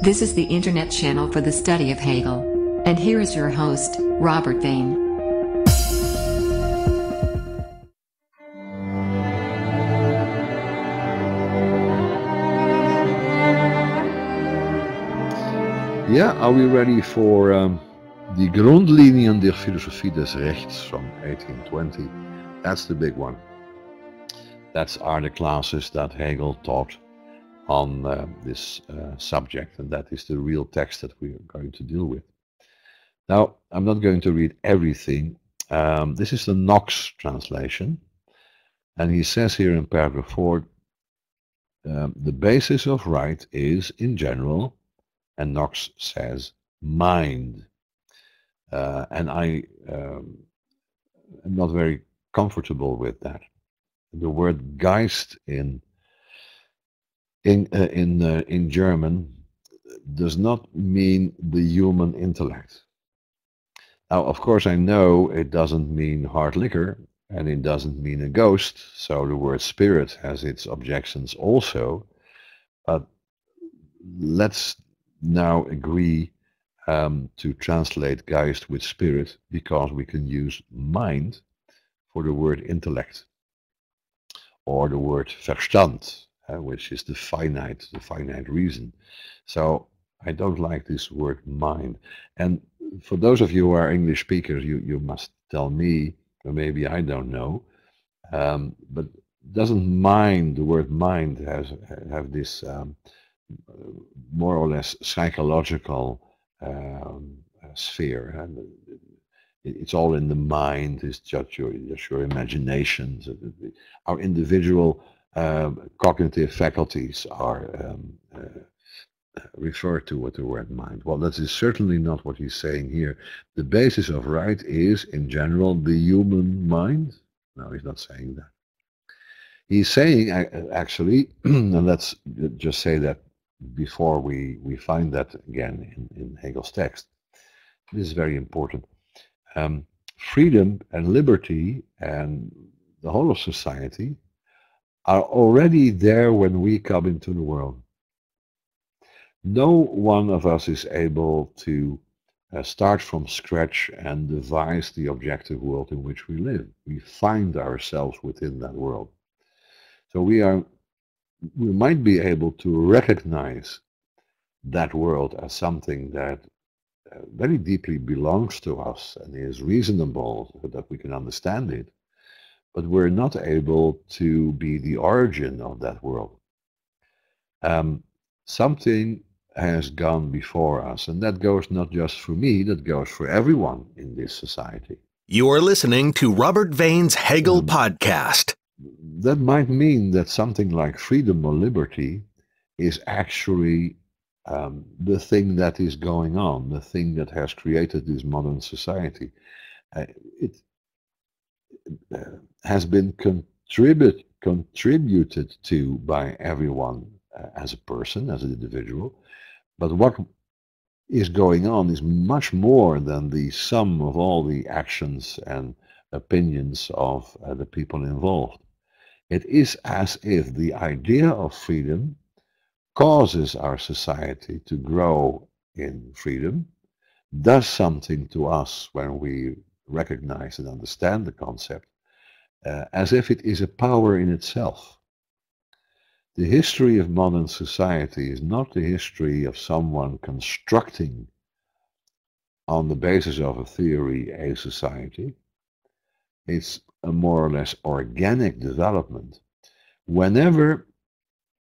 This is the internet channel for the study of Hegel. And here is your host, Robert Vane. Yeah, are we ready for um, the Grundlinien der Philosophie des Rechts from 1820? That's the big one. That's are the classes that Hegel taught on uh, this uh, subject, and that is the real text that we are going to deal with. Now, I'm not going to read everything. Um, this is the Knox translation, and he says here in paragraph 4, um, the basis of right is, in general, and Knox says, mind. Uh, and I um, am not very comfortable with that. The word Geist in in uh, in uh, in German does not mean the human intellect. Now, of course, I know it doesn't mean hard liquor, and it doesn't mean a ghost. So the word spirit has its objections also. But let's now agree um, to translate Geist with spirit because we can use mind for the word intellect or the word Verstand uh, which is the finite, the finite reason. So I don't like this word mind. And for those of you who are English speakers, you, you must tell me, or maybe I don't know, um, but doesn't mind, the word mind has have this um, more or less psychological um, sphere. And it's all in the mind, it's just your, just your imaginations. Our individual um, cognitive faculties are um, uh, referred to with the word mind. Well, that is certainly not what he's saying here. The basis of right is, in general, the human mind. No, he's not saying that. He's saying, actually, and let's just say that before we, we find that again in, in Hegel's text. This is very important. Um, freedom and liberty and the whole of society are already there when we come into the world. No one of us is able to uh, start from scratch and devise the objective world in which we live. We find ourselves within that world. So we are, we might be able to recognize that world as something that uh, very deeply belongs to us and is reasonable so that we can understand it but we're not able to be the origin of that world. Um, something has gone before us, and that goes not just for me, that goes for everyone in this society. You are listening to Robert Vane's Hegel um, podcast. That might mean that something like freedom or liberty is actually um, the thing that is going on, the thing that has created this modern society. Uh, it, has been contribute, contributed to by everyone uh, as a person, as an individual. But what is going on is much more than the sum of all the actions and opinions of uh, the people involved. It is as if the idea of freedom causes our society to grow in freedom, does something to us when we recognize and understand the concept uh, as if it is a power in itself. The history of modern society is not the history of someone constructing on the basis of a theory a society. It's a more or less organic development. Whenever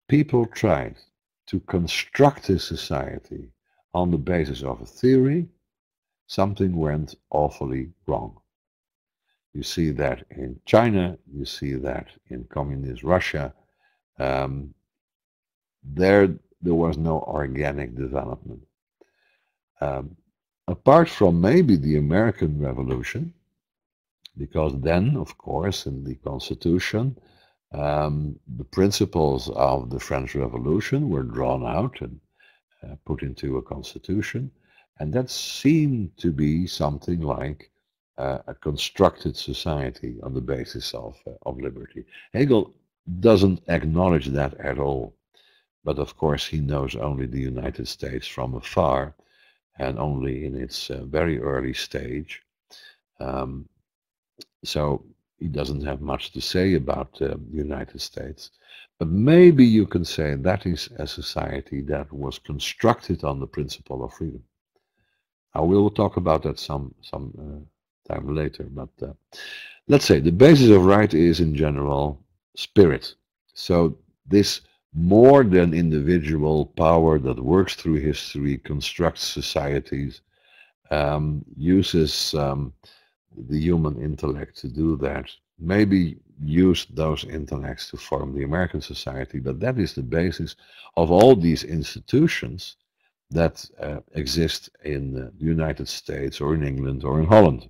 people tried to construct a society on the basis of a theory, something went awfully wrong. You see that in China, you see that in communist Russia. Um, there, there was no organic development. Um, apart from maybe the American Revolution, because then, of course, in the Constitution, um, the principles of the French Revolution were drawn out and uh, put into a constitution. And that seemed to be something like uh, a constructed society on the basis of, uh, of liberty. Hegel doesn't acknowledge that at all. but of course he knows only the United States from afar and only in its uh, very early stage. Um, so he doesn't have much to say about uh, the United States. But maybe you can say that is a society that was constructed on the principle of freedom. I will talk about that some some uh, time later. But uh, let's say the basis of right is in general spirit. So this more than individual power that works through history, constructs societies, um, uses um, the human intellect to do that. Maybe use those intellects to form the American society, but that is the basis of all these institutions that uh, exist in the United States or in England or in Holland.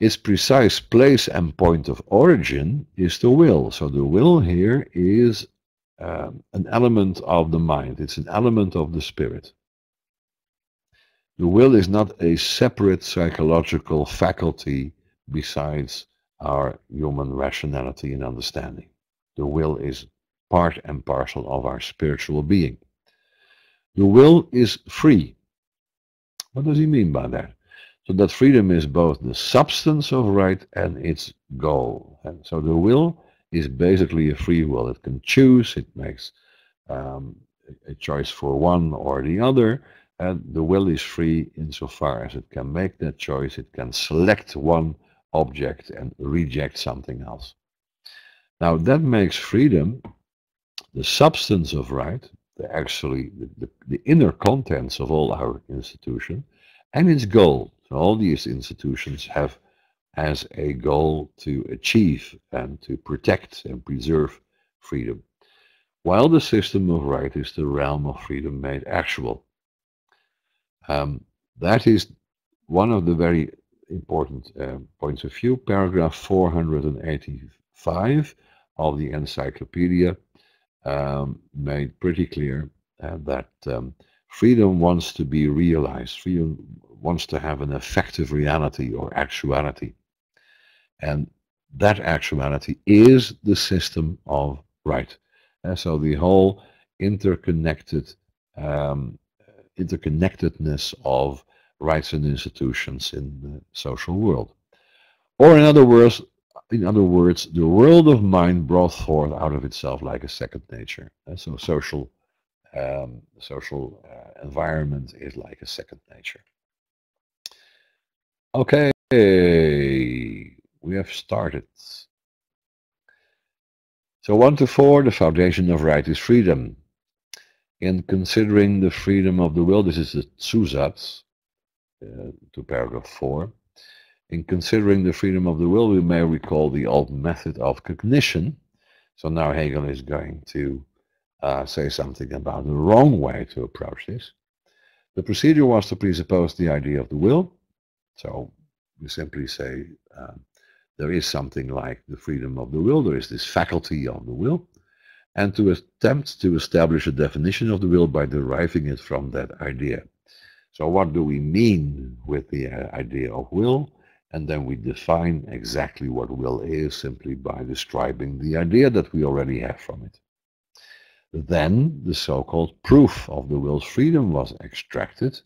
Its precise place and point of origin is the will. So the will here is um, an element of the mind. It's an element of the spirit. The will is not a separate psychological faculty besides our human rationality and understanding. The will is part and parcel of our spiritual being. The will is free. What does he mean by that? So that freedom is both the substance of right and its goal. And so the will is basically a free will. It can choose, it makes um, a choice for one or the other, and the will is free insofar as it can make that choice, it can select one object and reject something else. Now that makes freedom the substance of right, the actually the, the, the inner contents of all our institutions, and its goal. So all these institutions have as a goal to achieve and to protect and preserve freedom, while the system of right is the realm of freedom made actual. Um, that is one of the very important uh, points of view. Paragraph 485 of the encyclopedia um, made pretty clear uh, that um, freedom wants to be realized. Freedom wants to have an effective reality or actuality. And that actuality is the system of right. And so the whole interconnected um, interconnectedness of rights and institutions in the social world. Or in other words, in other words, the world of mind brought forth out of itself like a second nature. And so social um, social uh, environment is like a second nature. Okay, we have started. So one to four, the foundation of right is freedom. In considering the freedom of the will, this is the Zusatz uh, to paragraph four. In considering the freedom of the will, we may recall the old method of cognition. So now Hegel is going to uh, say something about the wrong way to approach this. The procedure was to presuppose the idea of the will. So we simply say um, there is something like the freedom of the will, there is this faculty of the will, and to attempt to establish a definition of the will by deriving it from that idea. So what do we mean with the uh, idea of will? And then we define exactly what will is simply by describing the idea that we already have from it. Then the so-called proof of the will's freedom was extracted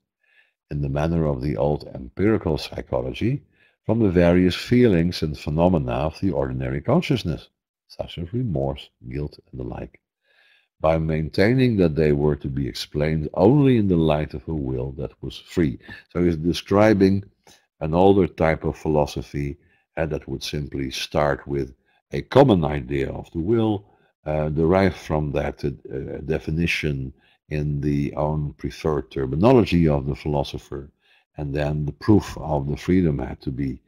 in the manner of the old empirical psychology from the various feelings and phenomena of the ordinary consciousness, such as remorse, guilt, and the like, by maintaining that they were to be explained only in the light of a will that was free. So he's describing an older type of philosophy and that would simply start with a common idea of the will, uh, derive from that a definition in the own preferred terminology of the philosopher, and then the proof of the freedom had to be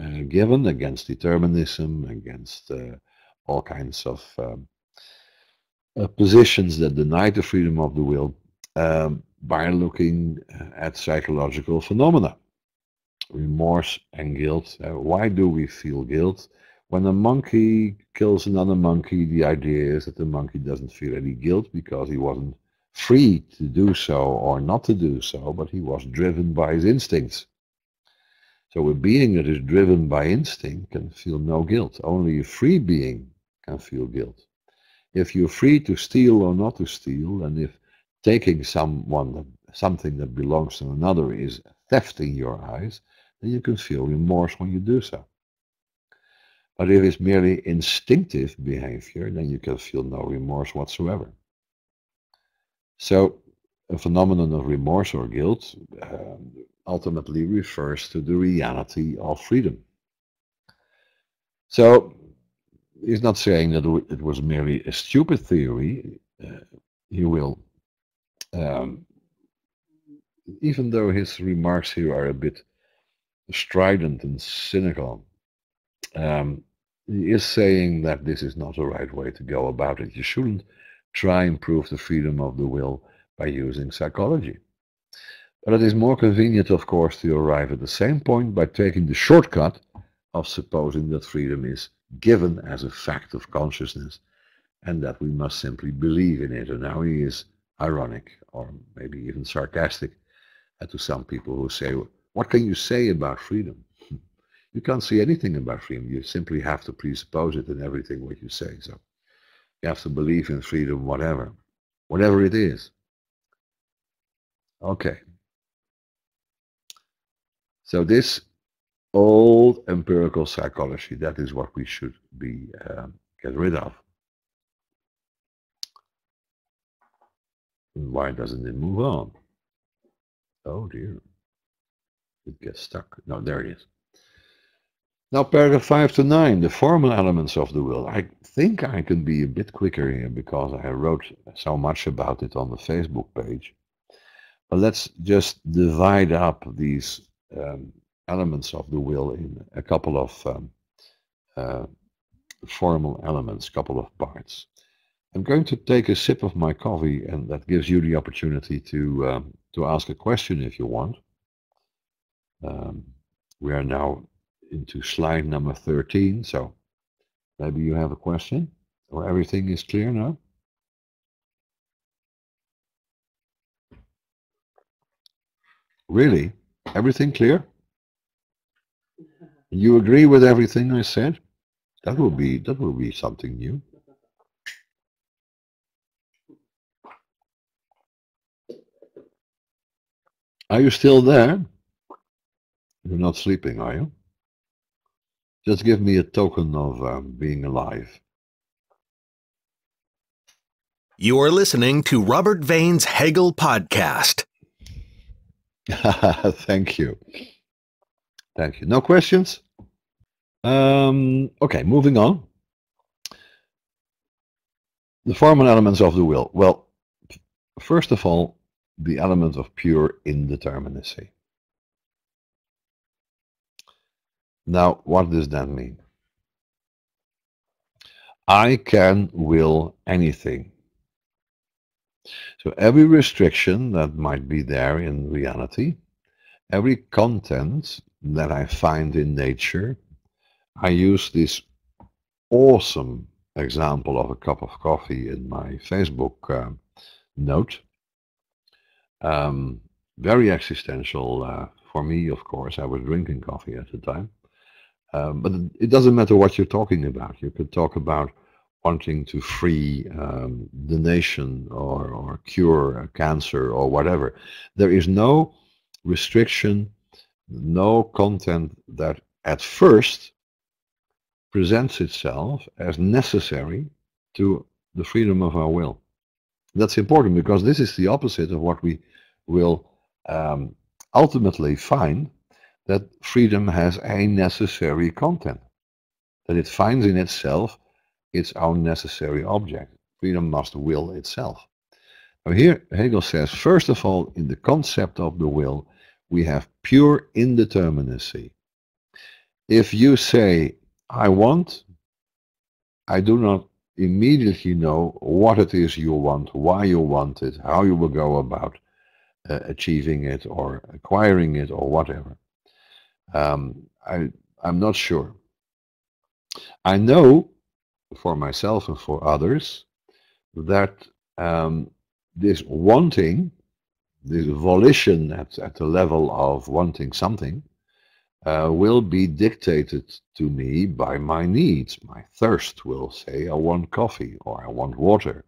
uh, given against determinism, against uh, all kinds of um, uh, positions that deny the freedom of the will um, by looking uh, at psychological phenomena. Remorse and guilt. Uh, why do we feel guilt? When a monkey kills another monkey, the idea is that the monkey doesn't feel any guilt because he wasn't free to do so or not to do so, but he was driven by his instincts. So a being that is driven by instinct can feel no guilt. Only a free being can feel guilt. if you're free to steal or not to steal, and if taking someone something that belongs to another is theft in your eyes, then you can feel remorse when you do so. But if it's merely instinctive behavior, then you can feel no remorse whatsoever. So a phenomenon of remorse or guilt um, ultimately refers to the reality of freedom. So he's not saying that it was merely a stupid theory. Uh, he will, um, even though his remarks here are a bit strident and cynical, um, he is saying that this is not the right way to go about it. You shouldn't try and prove the freedom of the will by using psychology. But it is more convenient, of course, to arrive at the same point by taking the shortcut of supposing that freedom is given as a fact of consciousness and that we must simply believe in it. And now he is ironic or maybe even sarcastic to some people who say, what can you say about freedom? You can't say anything about freedom. You simply have to presuppose it in everything what you say. So you have to believe in freedom, whatever, whatever it is. Okay. So this old empirical psychology, that is what we should be um, get rid of. Why doesn't it move on? Oh dear. It gets stuck. No, there it is. Now paragraph 5 to 9, the formal elements of the will. I think I can be a bit quicker here because I wrote so much about it on the Facebook page. But let's just divide up these um, elements of the will in a couple of um, uh, formal elements, couple of parts. I'm going to take a sip of my coffee and that gives you the opportunity to um, to ask a question if you want. Um, we are now into slide number 13, so maybe you have a question or everything is clear now? Really? Everything clear? You agree with everything I said? That will be that will be something new. Are you still there? You're not sleeping, are you? Just give me a token of um, being alive. You are listening to Robert Vane's Hegel podcast. Thank you. Thank you. No questions? Um, okay, moving on. The formal elements of the will. Well, first of all, the element of pure indeterminacy. Now, what does that mean? I can will anything. So every restriction that might be there in reality, every content that I find in nature. I use this awesome example of a cup of coffee in my Facebook uh, note. Um, very existential uh, for me, of course. I was drinking coffee at the time. Um, but it doesn't matter what you're talking about. You could talk about wanting to free um, the nation or, or cure cancer or whatever. There is no restriction no content that at first presents itself as necessary to the freedom of our will. That's important because this is the opposite of what we will um, ultimately find that freedom has a necessary content, that it finds in itself its own necessary object. Freedom must will itself. Now here Hegel says, first of all, in the concept of the will, we have pure indeterminacy. If you say, I want, I do not immediately know what it is you want, why you want it, how you will go about uh, achieving it or acquiring it or whatever. Um, I, I'm not sure. I know for myself and for others that um, this wanting this volition at, at the level of wanting something, uh, will be dictated to me by my needs. My thirst will say, I want coffee or I want water.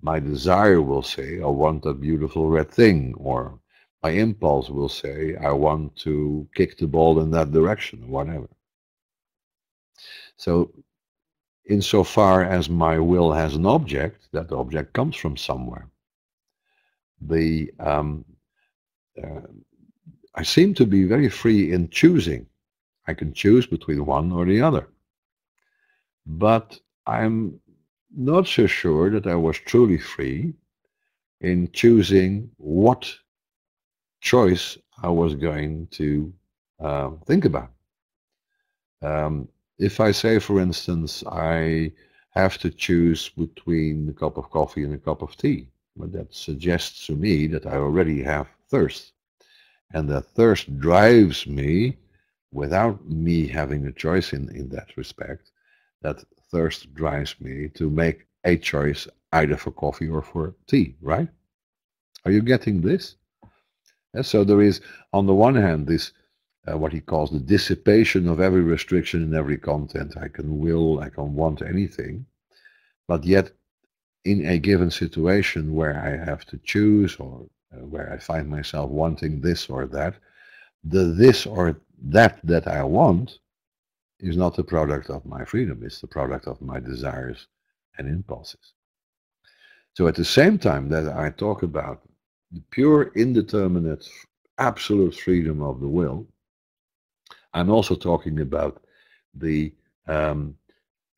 My desire will say, I want that beautiful red thing. Or my impulse will say, I want to kick the ball in that direction, or whatever. So, insofar as my will has an object, that object comes from somewhere. The um, uh, I seem to be very free in choosing. I can choose between one or the other. But I'm not so sure that I was truly free in choosing what choice I was going to uh, think about. Um, if I say, for instance, I have to choose between a cup of coffee and a cup of tea, well, that suggests to me that I already have thirst. And the thirst drives me without me having a choice in, in that respect that thirst drives me to make a choice either for coffee or for tea right? Are you getting this and so there is on the one hand this uh, what he calls the dissipation of every restriction in every content. I can will i can want anything. But yet in a given situation where i have to choose or uh, where I find myself wanting this or that, the this or that that I want is not the product of my freedom, it's the product of my desires and impulses. So at the same time that I talk about the pure, indeterminate, absolute freedom of the will, I'm also talking about the um,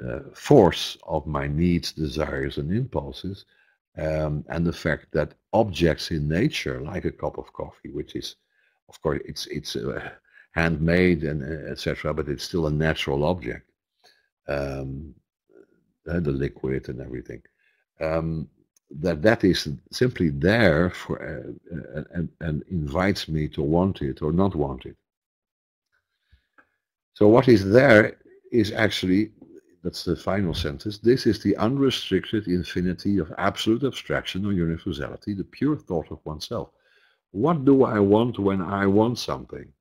uh, force of my needs, desires, and impulses um, and the fact that objects in nature, like a cup of coffee, which is, of course, it's it's uh, handmade and uh, etc., but it's still a natural object, um, uh, the liquid and everything. Um, that that is simply there for uh, uh, and, and invites me to want it or not want it. So what is there is actually that's the final sentence. This is the unrestricted infinity of absolute abstraction or universality, the pure thought of oneself. What do I want when I want something?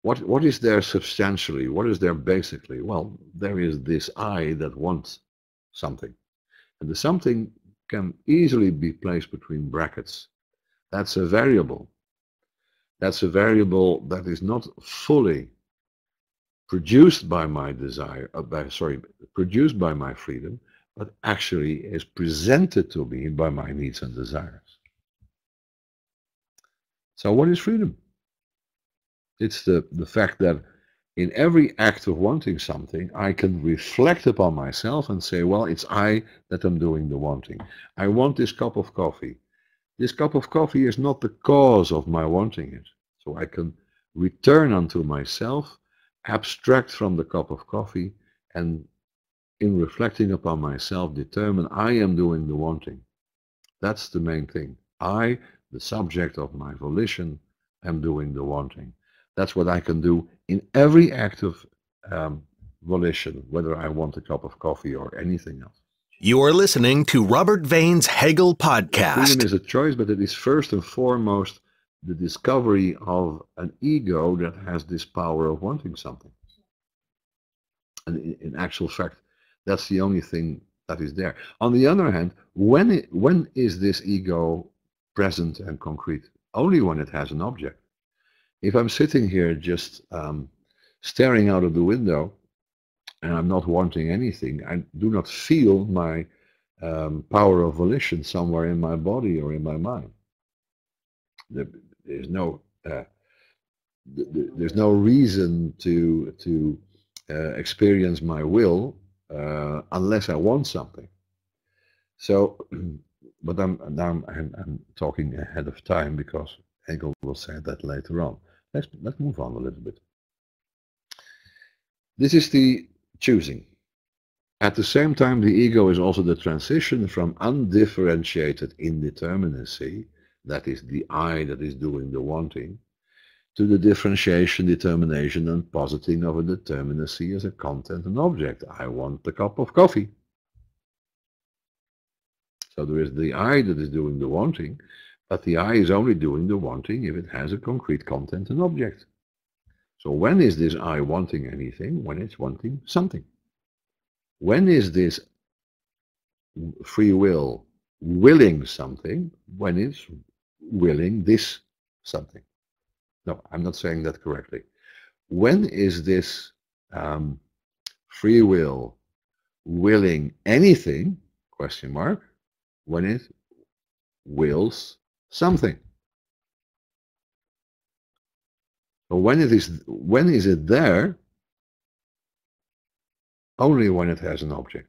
What, what is there substantially? What is there basically? Well, there is this I that wants something. And the something can easily be placed between brackets. That's a variable. That's a variable that is not fully produced by my desire, uh, by, sorry, produced by my freedom, but actually is presented to me by my needs and desires. So what is freedom? It's the, the fact that in every act of wanting something, I can reflect upon myself and say, well, it's I that am doing the wanting. I want this cup of coffee. This cup of coffee is not the cause of my wanting it. So I can return unto myself abstract from the cup of coffee and in reflecting upon myself determine I am doing the wanting. That's the main thing. I, the subject of my volition, am doing the wanting. That's what I can do in every act of um, volition, whether I want a cup of coffee or anything else. You are listening to Robert Vane's Hegel Podcast. Freedom is a choice, but it is first and foremost the discovery of an ego that has this power of wanting something. And in, in actual fact, that's the only thing that is there. On the other hand, when it, when is this ego present and concrete? Only when it has an object. If I'm sitting here just um, staring out of the window and I'm not wanting anything, I do not feel my um, power of volition somewhere in my body or in my mind. The, there's no uh, there's no reason to to uh, experience my will uh, unless I want something. So, but I'm now I'm, I'm, talking ahead of time because Hegel will say that later on. Let's let's move on a little bit. This is the choosing. At the same time, the ego is also the transition from undifferentiated indeterminacy that is the I that is doing the wanting, to the differentiation, determination, and positing of a determinacy as a content and object. I want the cup of coffee. So there is the I that is doing the wanting, but the I is only doing the wanting if it has a concrete content and object. So when is this I wanting anything? When it's wanting something. When is this free will willing something? When it's willing this something. No, I'm not saying that correctly. When is this um, free will willing anything, question mark, when it wills something. So when it is when is it there? Only when it has an object.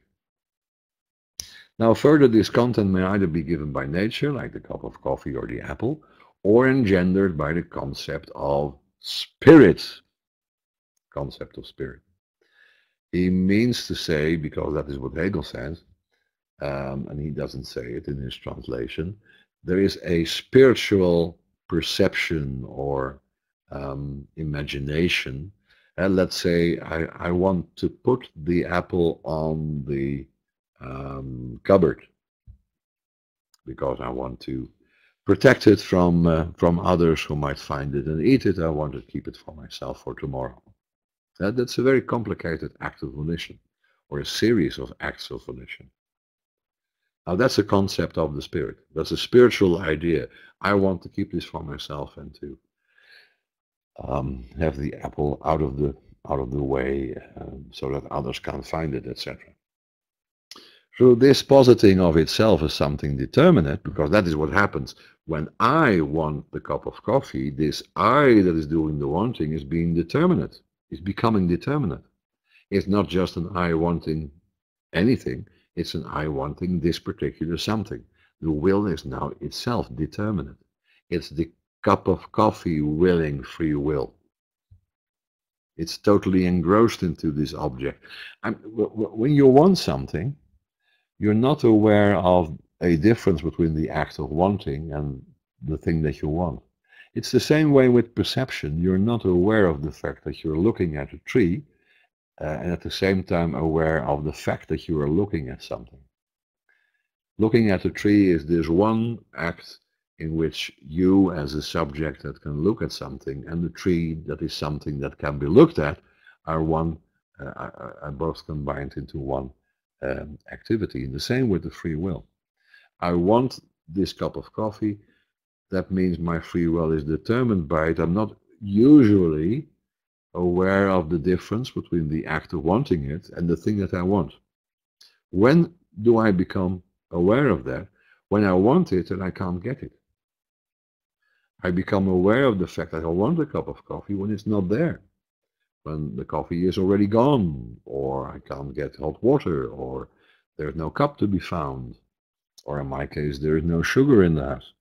Now further, this content may either be given by nature, like the cup of coffee or the apple, or engendered by the concept of spirit. Concept of spirit. He means to say, because that is what Hegel says, um, and he doesn't say it in his translation, there is a spiritual perception or um, imagination. And let's say I, I want to put the apple on the um, cupboard because I want to protect it from uh, from others who might find it and eat it. I want to keep it for myself for tomorrow. That, that's a very complicated act of volition, or a series of acts of volition. Now that's a concept of the spirit. That's a spiritual idea. I want to keep this for myself and to um, have the apple out of the out of the way um, so that others can't find it, etc. So this positing of itself as something determinate, because that is what happens when I want the cup of coffee, this I that is doing the wanting is being determinate, is becoming determinate. It's not just an I wanting anything, it's an I wanting this particular something. The will is now itself determinate. It's the cup of coffee willing free will. It's totally engrossed into this object. I'm, when you want something, you're not aware of a difference between the act of wanting and the thing that you want. It's the same way with perception. You're not aware of the fact that you're looking at a tree and at the same time aware of the fact that you are looking at something. Looking at a tree is this one act in which you as a subject that can look at something and the tree that is something that can be looked at are one uh, are, both combined into one um, activity. In the same with the free will. I want this cup of coffee. That means my free will is determined by it. I'm not usually aware of the difference between the act of wanting it and the thing that I want. When do I become aware of that? When I want it and I can't get it. I become aware of the fact that I want a cup of coffee when it's not there when the coffee is already gone, or I can't get hot water, or there's no cup to be found, or in my case, there is no sugar in the house,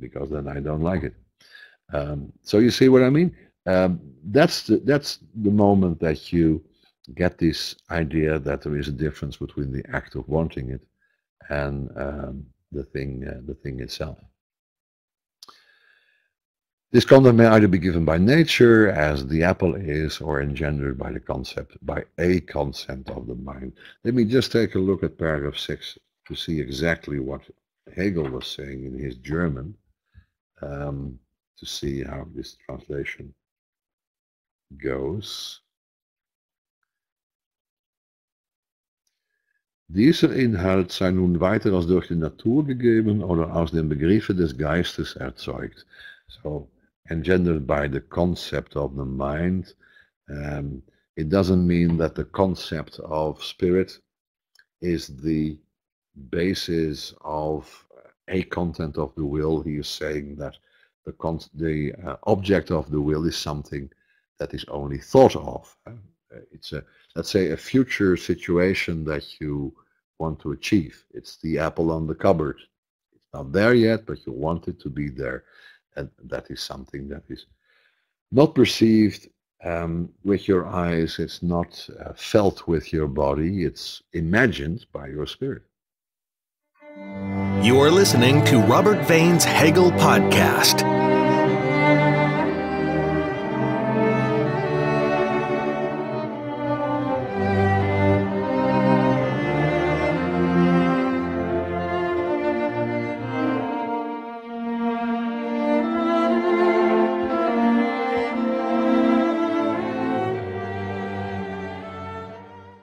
because then I don't like it. Um, so you see what I mean? Um, that's the, that's the moment that you get this idea that there is a difference between the act of wanting it and um, the thing uh, the thing itself. This content may either be given by nature, as the apple is, or engendered by the concept, by a concept of the mind. Let me just take a look at paragraph 6 to see exactly what Hegel was saying in his German, um, to see how this translation goes. Dieser Inhalt sei nun weiter als durch die Natur gegeben oder aus den Begriffen des Geistes erzeugt. So, engendered by the concept of the mind. Um, it doesn't mean that the concept of spirit is the basis of a content of the will. He is saying that the, the uh, object of the will is something that is only thought of. Uh, it's a, let's say, a future situation that you want to achieve. It's the apple on the cupboard. It's not there yet, but you want it to be there. And that is something that is not perceived um, with your eyes. It's not uh, felt with your body. It's imagined by your spirit. You are listening to Robert Vane's Hegel Podcast.